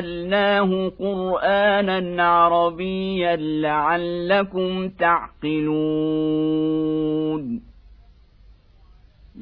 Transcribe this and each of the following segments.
جعلناه قرانا عربيا لعلكم تعقلون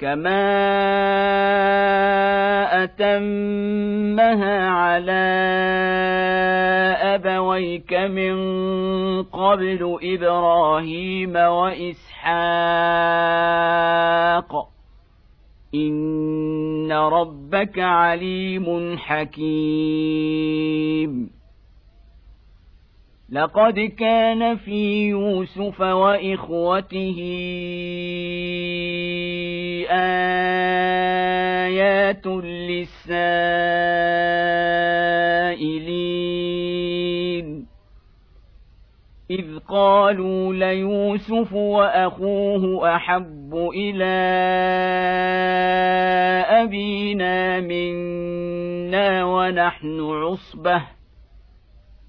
كما اتمها على ابويك من قبل إبراهيم واسحاق ان ربك عليم حكيم لقد كان في يوسف وإخوته آيات للسائلين. إذ قالوا ليوسف وأخوه أحب إلى أبينا منا ونحن عصبة.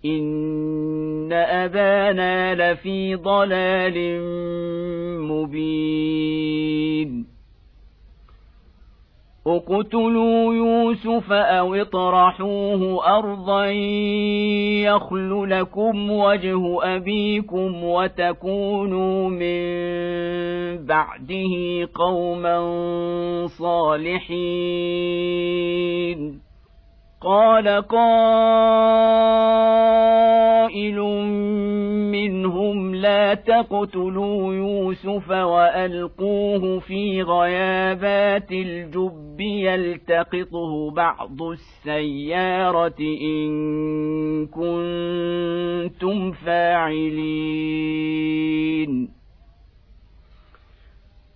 ان ابانا لفي ضلال مبين اقتلوا يوسف أو اطرحوه ارضا يخل لكم وجه ابيكم وتكونوا من بعده قوما صالحين قال قائل منهم لا تقتلوا يوسف والقوه في غيابات الجب يلتقطه بعض السياره ان كنتم فاعلين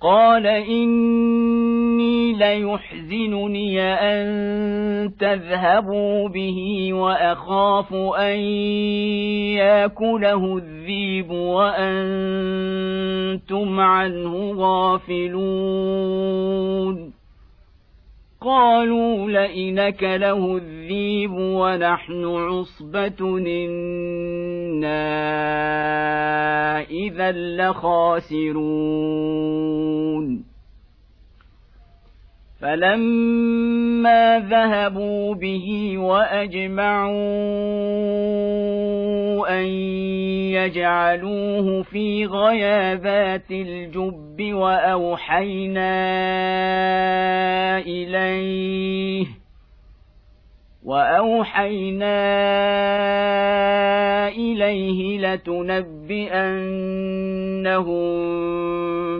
قال إني ليحزنني أن تذهبوا به وأخاف أن يأكله الذيب وأنتم عنه غافلون قالوا لئنك له الذيب ونحن عصبة إنا إذا لخاسرون. فلما ذهبوا به واجمعوا ان يجعلوه في غيابات الجب واوحينا اليه واوحينا اليه لتنبئنهم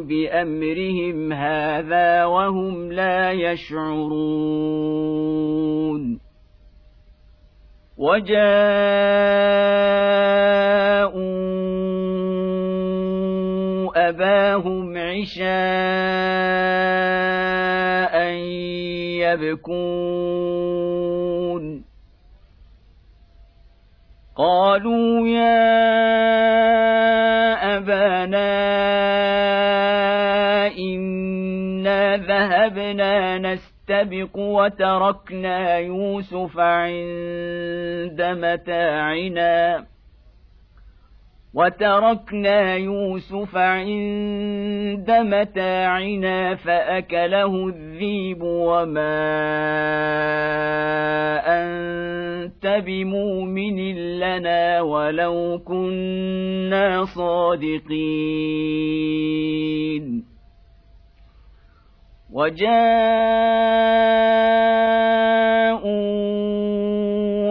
بامرهم هذا وهم لا يشعرون وجاءوا اباهم عشاء يبكون. قالوا يا أبانا إنا ذهبنا نستبق وتركنا يوسف عند متاعنا. وتركنا يوسف عند متاعنا فأكله الذيب وما أنت بمؤمن لنا ولو كنا صادقين. وجاءوا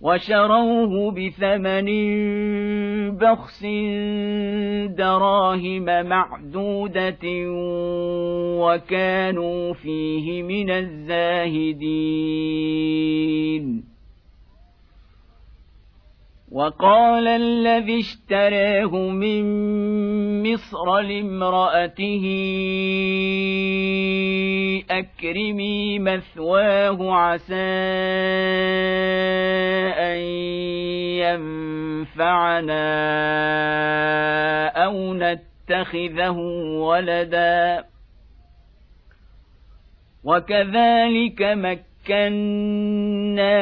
وشروه بثمن بخس دراهم معدودة وكانوا فيه من الزاهدين. وقال الذي اشتراه من مصر لامرأته أكرمي مثواه عسى أن ينفعنا أو نتخذه ولدا. وكذلك مكنا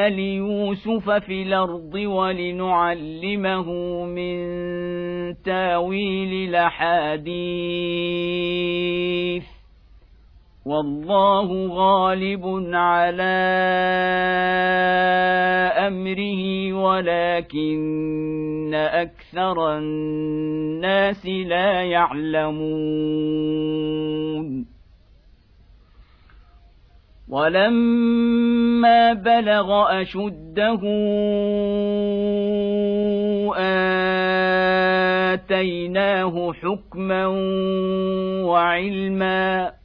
ليوسف في الأرض ولنعلمه من تاويل الأحاديث. والله غالب على أمره ولكن أكثر الناس لا يعلمون. ولما بلغ أشده آتيناه حكما وعلما.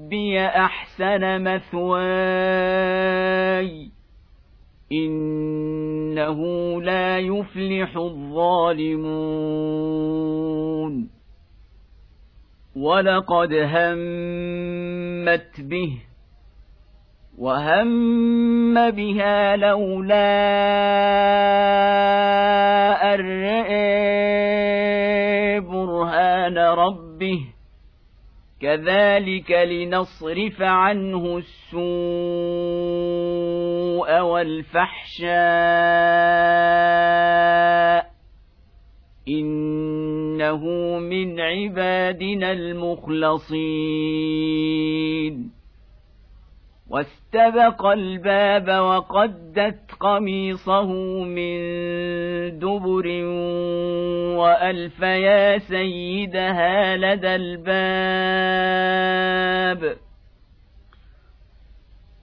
ربي أحسن مثواي إنه لا يفلح الظالمون ولقد همت به وهم بها لولا أن برهان ربه كذلك لنصرف عنه السوء والفحشاء إنه من عبادنا المخلصين. واستبق الباب وقدت قميصه من دبر وألف يا سيدها لدى الباب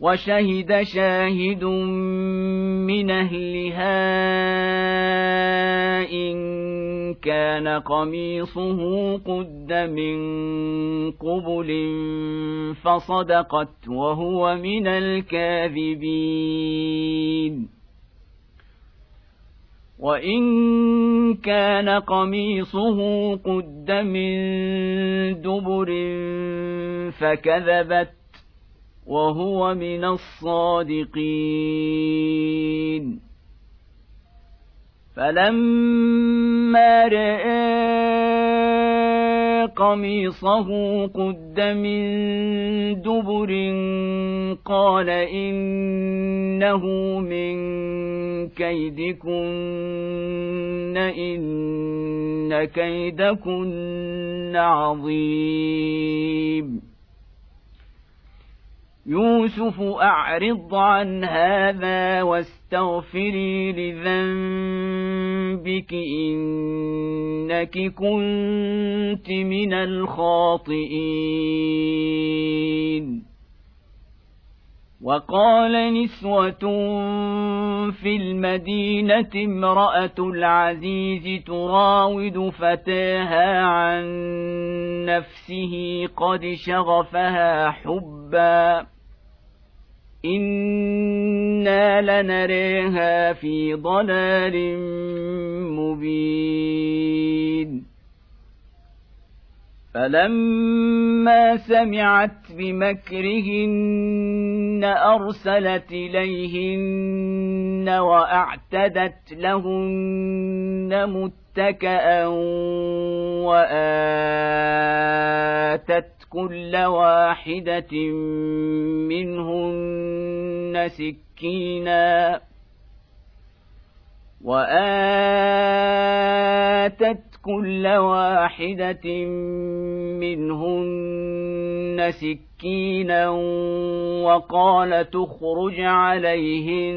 وشهد شاهد من اهلها ان كان قميصه قد من قبل فصدقت وهو من الكاذبين وان كان قميصه قد من دبر فكذبت وهو من الصادقين. فلما رأى قميصه قد من دبر قال إنه من كيدكن إن كيدكن عظيم. يوسف أعرض عن هذا واستغفري لذنبك إنك كنت من الخاطئين. وقال نسوة في المدينة امرأة العزيز تراود فتاها عن نفسه قد شغفها حبا. أنا لنريها في ضلال مبين فلما سمعت بمكرهن ارسلت اليهن واعتدت لهن متكئا واتت كل واحدة منهن سكينا وآتت كل واحدة منهن سكينا وقال تخرج عليهن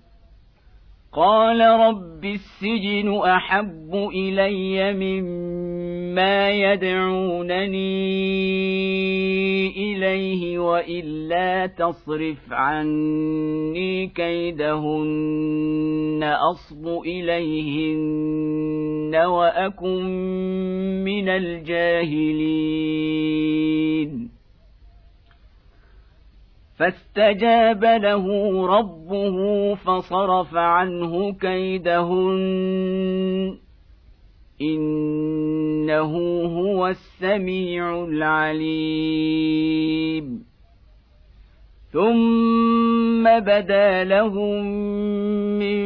قال رب السجن أحب إلي مما يدعونني إليه وإلا تصرف عني كيدهن أصب إليهن وأكن من الجاهلين. فاستجاب له ربه فصرف عنه كيدهن. إنه هو السميع العليم. ثم بدا لهم من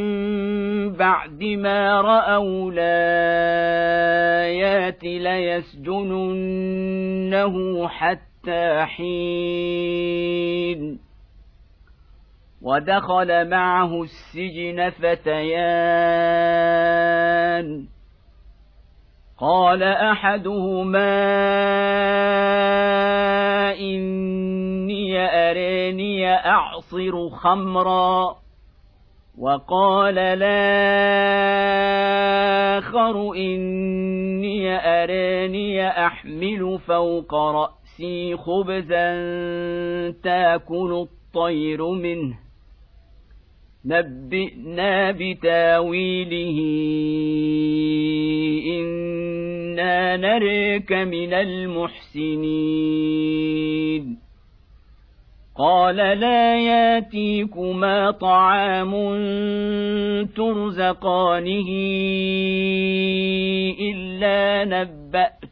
بعد ما رأوا الايات ليسجننه حتى حين ودخل معه السجن فتيان. قال أحدهما إني أراني أعصر خمرا. وقال الآخر إني أراني أحمل فوق رأسي. خبزا تاكل الطير منه نبئنا بتاويله أنا نريك من المحسنين قال لا ياتيكما طعام ترزقانه الا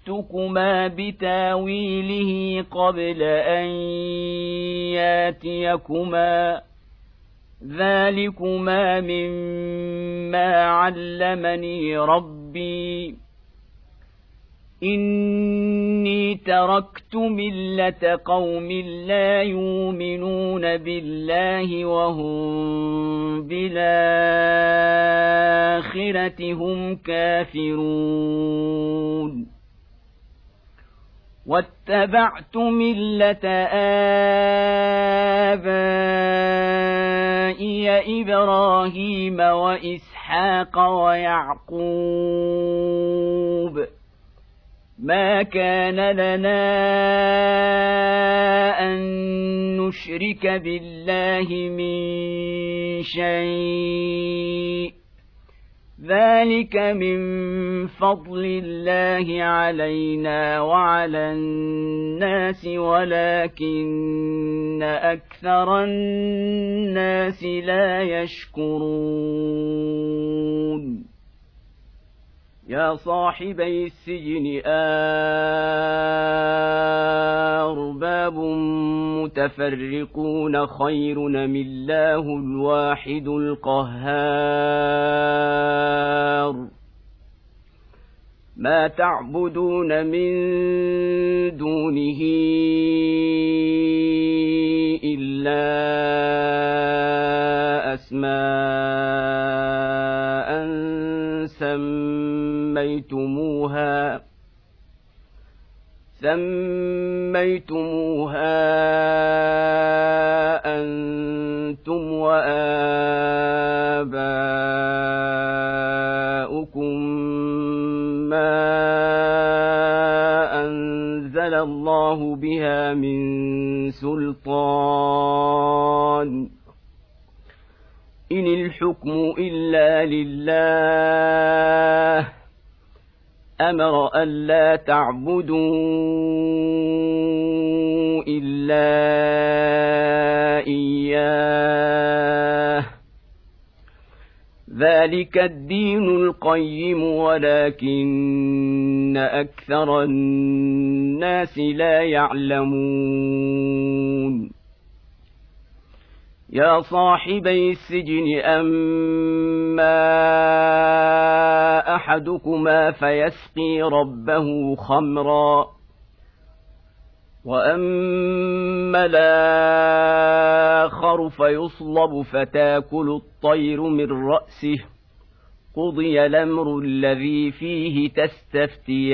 نباتكما بتاويله قبل أن ياتيكما. ذلكما مما علمني ربي. إني تركت ملة قوم لا يؤمنون بالله وهم بالآخرة هم كافرون. واتبعت مله ابائي إبراهيم واسحاق ويعقوب ما كان لنا ان نشرك بالله من شيء ذلك من فضل الله علينا وعلى الناس ولكن أكثر الناس لا يشكرون يا صاحبي السجن أرباب متفرقون خير من الله الواحد القهار ما تعبدون من دونه إلا أسماء سميتموها سميتموها أنتم وآباؤكم ما أنزل الله بها من سلطان. إن الحكم إلا لله. أمر ألا تعبدوا إلا إياه. ذلك الدين القيم ولكن أكثر الناس لا يعلمون. يا صاحبي السجن أما أحدكما فيسقي ربه خمرا. وأما الآخر فيصلب فتاكل الطير من رأسه. قضي الأمر الذي فيه تستفتيان.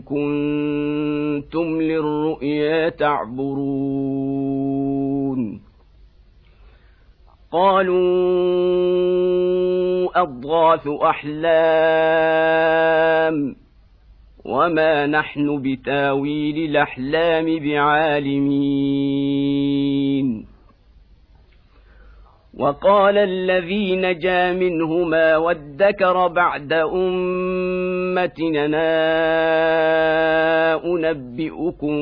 كنتم للرؤيا تعبرون. قالوا أضغاث أحلام وما نحن بتاويل الأحلام بعالمين. وقال الذي نجا منهما وادكر بعد أمتنا أنبئكم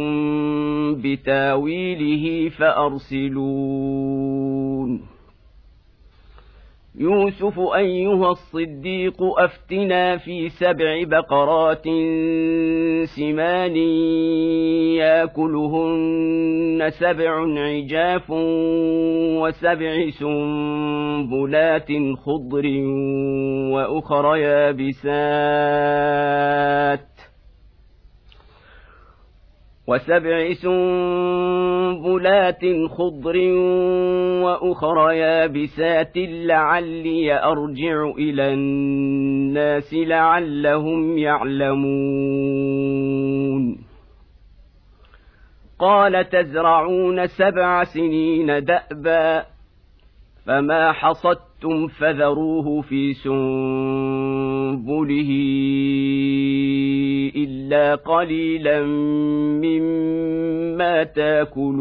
بتاويله فأرسلون. يوسف أيها الصديق أفتنا في سبع بقرات سمان ياكلهن سبع عجاف وسبع سنبلات خضر وأخر يابسات وسبع سنبلات خضر وأخر يابسات لعلي أرجع إلى الناس لعلهم يعلمون. قال تزرعون سبع سنين دأبا فما حصدتم فذروه في سنبله الا قليلا مما تاكلون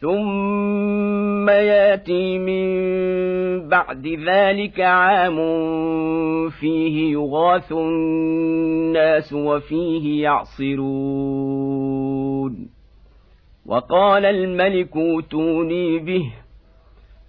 ثم ياتي من بعد ذلك عام فيه يغاث الناس وفيه يعصرون وقال الملك اوتوني به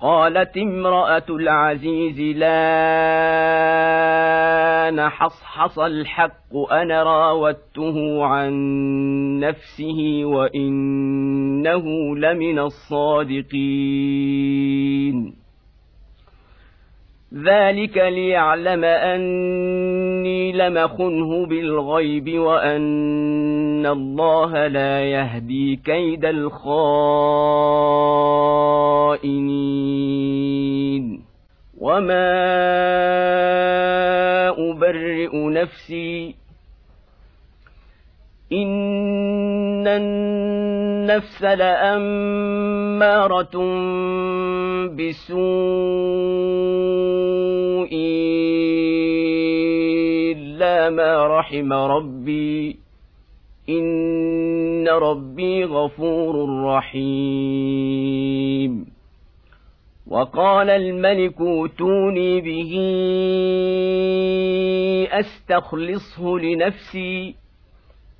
قالت امرأة العزيز لا نحصحص الحق أنا راودته عن نفسه وإنه لمن الصادقين. ذلك ليعلم اني لم خنه بالغيب وان الله لا يهدي كيد الخائنين. وما ابرئ نفسي ان النفس لاماره بسوء الا ما رحم ربي ان ربي غفور رحيم وقال الملك اوتوني به استخلصه لنفسي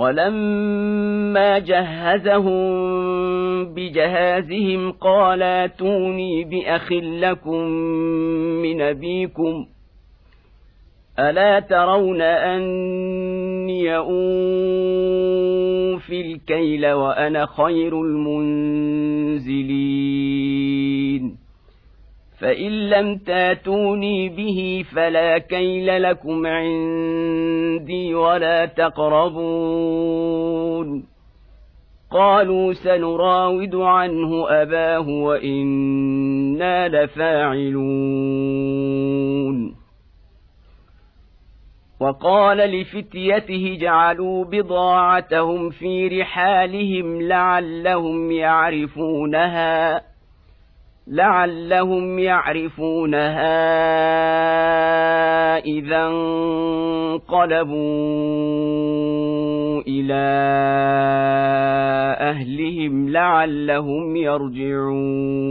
ولما جهزهم بجهازهم قال أتوني بأخ لكم من أبيكم. ألا ترون أني أوفي الكيل وأنا خير المنزلين. فان لم تاتوني به فلا كيل لكم عندي ولا تقربون قالوا سنراود عنه اباه وأنا لفاعلون وقال لفتيته جعلوا بضاعتهم في رحالهم لعلهم يعرفونها لعلهم يعرفونها إذا انقلبوا إلى أهلهم لعلهم يرجعون.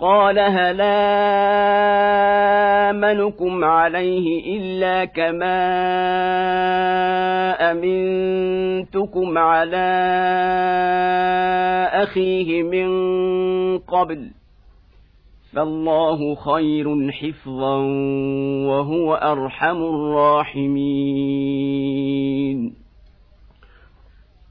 قال هل آمنكم عليه إلا كما أمنتكم على أخيه من قبل فالله خير حفظا وهو أرحم الراحمين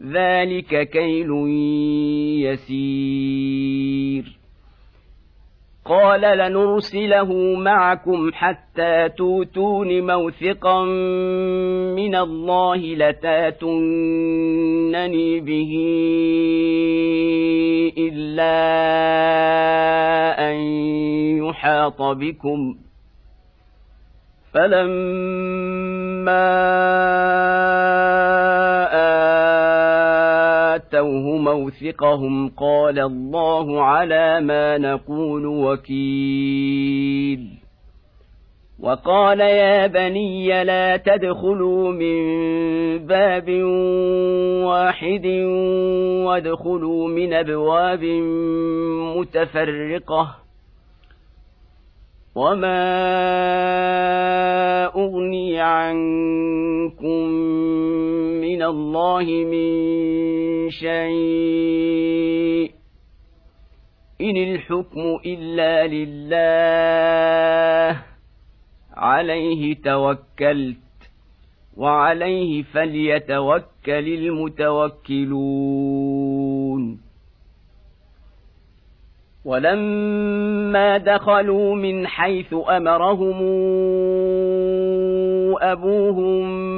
ذلك كيل يسير قال لنرسله معكم حتى توتون موثقا من الله لتاتونني به الا ان يحاط بكم فلما آتوه موثقهم قال الله على ما نقول وكيل وقال يا بني لا تدخلوا من باب واحد وادخلوا من ابواب متفرقه وما اغني عنكم من الله من شيء. إن الحكم إلا لله. عليه توكلت. وعليه فليتوكل المتوكلون. ولما دخلوا من حيث أمرهم أبوهم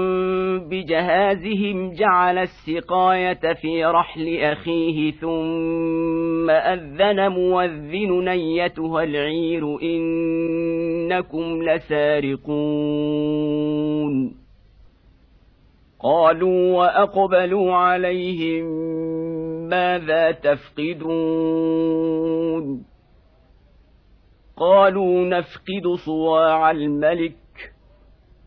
بجهازهم جعل السقاية في رحل أخيه ثم أذن موذن ايتها العير إنكم لسارقون. قالوا وأقبلوا عليهم ماذا تفقدون؟ قالوا نفقد صواع الملك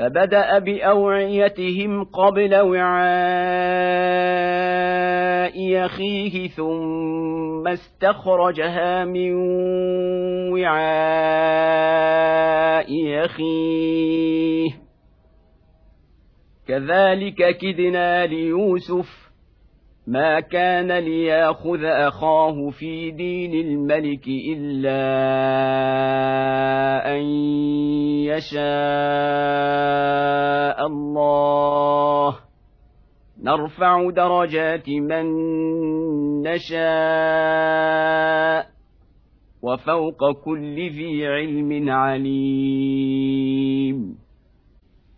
فبدأ بأوعيتهم قبل وعاء اخيه ثم استخرجها من وعاء اخيه كذلك كدنا ليوسف ما كان لياخذ اخاه في دين الملك الا ان يشاء الله نرفع درجات من نشاء وفوق كل ذي علم عليم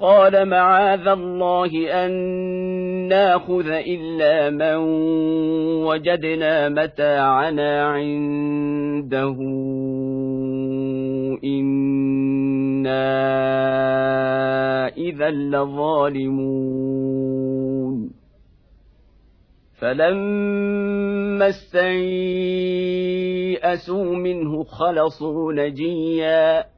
قال معاذ الله أن ناخذ إلا من وجدنا متاعنا عنده. إنا إذا لظالمون. فلما استيئسوا منه خلصوا نجيا.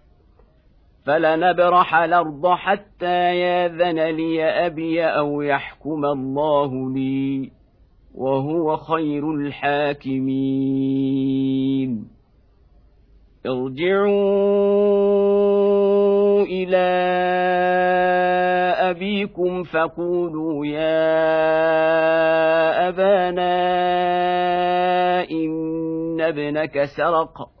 فلنبرح الأرض حتى ياذن لي أبي أو يحكم الله لي وهو خير الحاكمين. ارجعوا إلى أبيكم فقولوا يا أبانا إن ابنك سرق.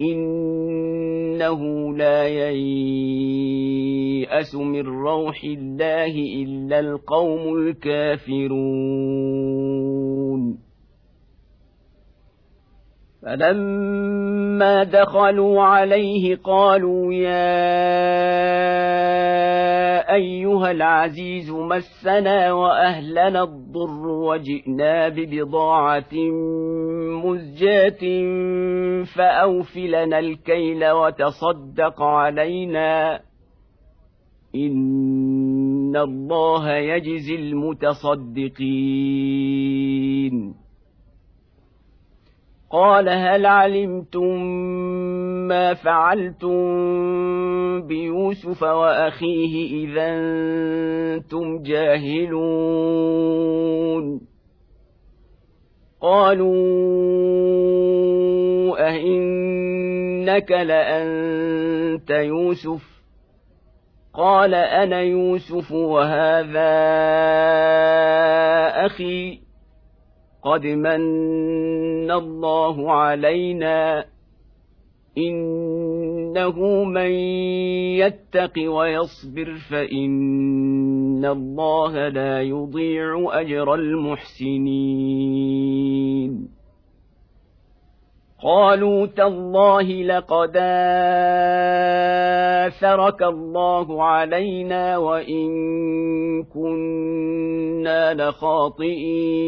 إنه لا ييأس من روح الله إلا القوم الكافرون فلما دخلوا عليه قالوا يا ايها العزيز مسنا واهلنا الضر وجئنا ببضاعه مزجاه فاوف لنا الكيل وتصدق علينا. إن الله يجزي المتصدقين. قال هل علمتم ما فعلتم بيوسف وأخيه إذا أنتم جاهلون؟ قالوا أئنك لأنت يوسف؟ قال أنا يوسف وهذا أخي. قد من الله علينا. إنه من يتق ويصبر فإن الله لا يضيع اجر المحسنين قالوا تالله لقد اثرك الله علينا وان كنا لخاطئين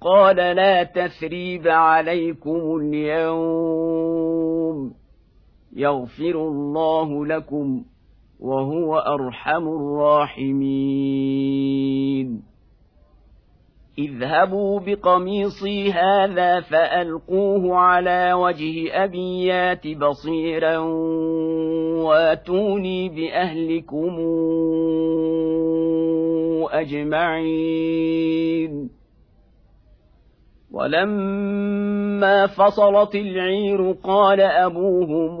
قال لا تثريب عليكم اليوم يغفر الله لكم وهو أرحم الراحمين. اذهبوا بقميصي هذا فألقوه على وجه ابي يات بصيرا واتوني بأهلكم أجمعين. ولما فصلت العير قال أبوهم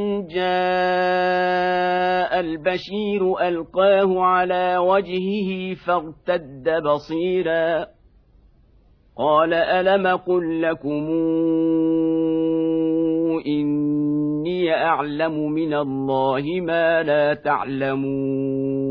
جاء البشير ألقاه على وجهه فارتد بصيرا. قال ألم قل لكم إني أعلم من الله ما لا تعلمون؟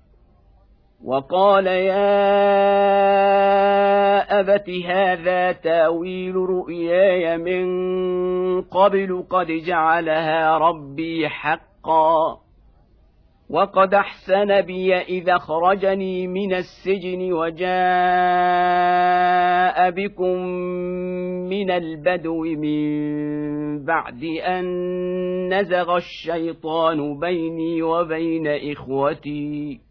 وقال يا أبت هذا تأويل رؤياي من قبل قد جعلها ربي حقا وقد أحسن بي إذا خرجني من السجن وجاء بكم من البدو من بعد أن نزغ الشيطان بيني وبين إخوتي.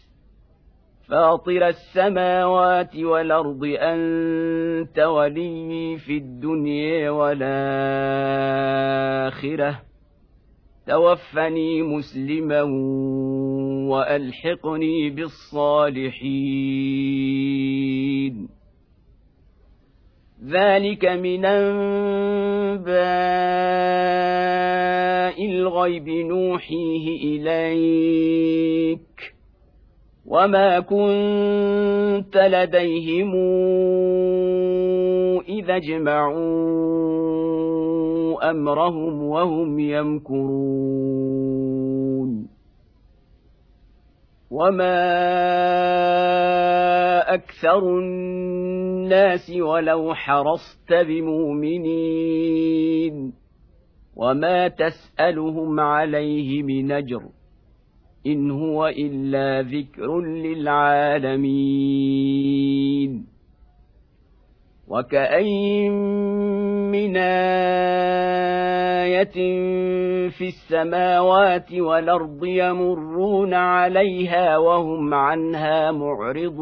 فاطر السماوات والأرض أنت ولي في الدنيا والآخرة. توفني مسلما وألحقني بالصالحين. ذلك من أنباء الغيب نوحيه إليك. وما كنت لديهم اذا اجمعوا امرهم وهم يمكرون وما أكثر الناس ولو حرصت بمؤمنين وما تسالهم عليه من اجر إن هو إلا ذكر للعالمين. وكأين من آية في السماوات والأرض يمرون عليها وهم عنها معرضون.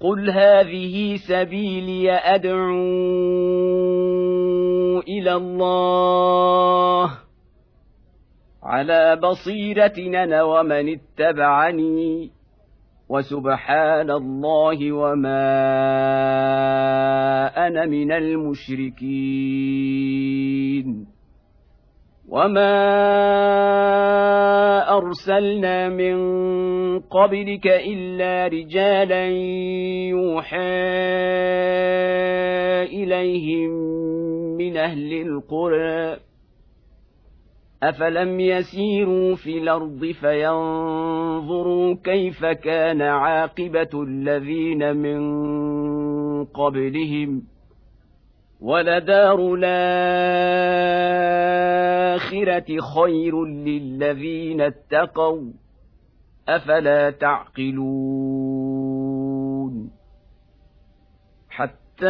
قل هذه سبيلي ادعو إلى الله على بصيره أنا ومن اتبعني وسبحان الله وما أنا من المشركين وما ارسلنا من قبلك الا رجالا يوحى اليهم من أهل القرى افلم يسيروا في الأرض فينظروا كيف كان عاقبه الذين من قبلهم ولدار الآخرة خير للذين اتقوا. أفلا تعقلون؟ حتى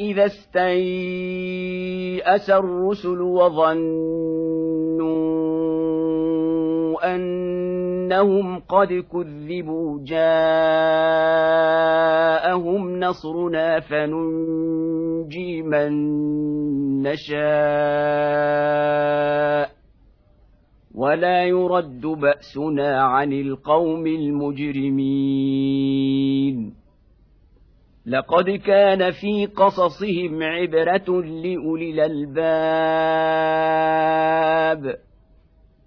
إذا استيأس الرسل وظنوا أنهم قد كذبوا جاءهم نصرنا فننجي ننجي من نشاء ولا يرد بأسنا عن القوم المجرمين. لقد كان في قصصهم عبرة لأولي الألباب.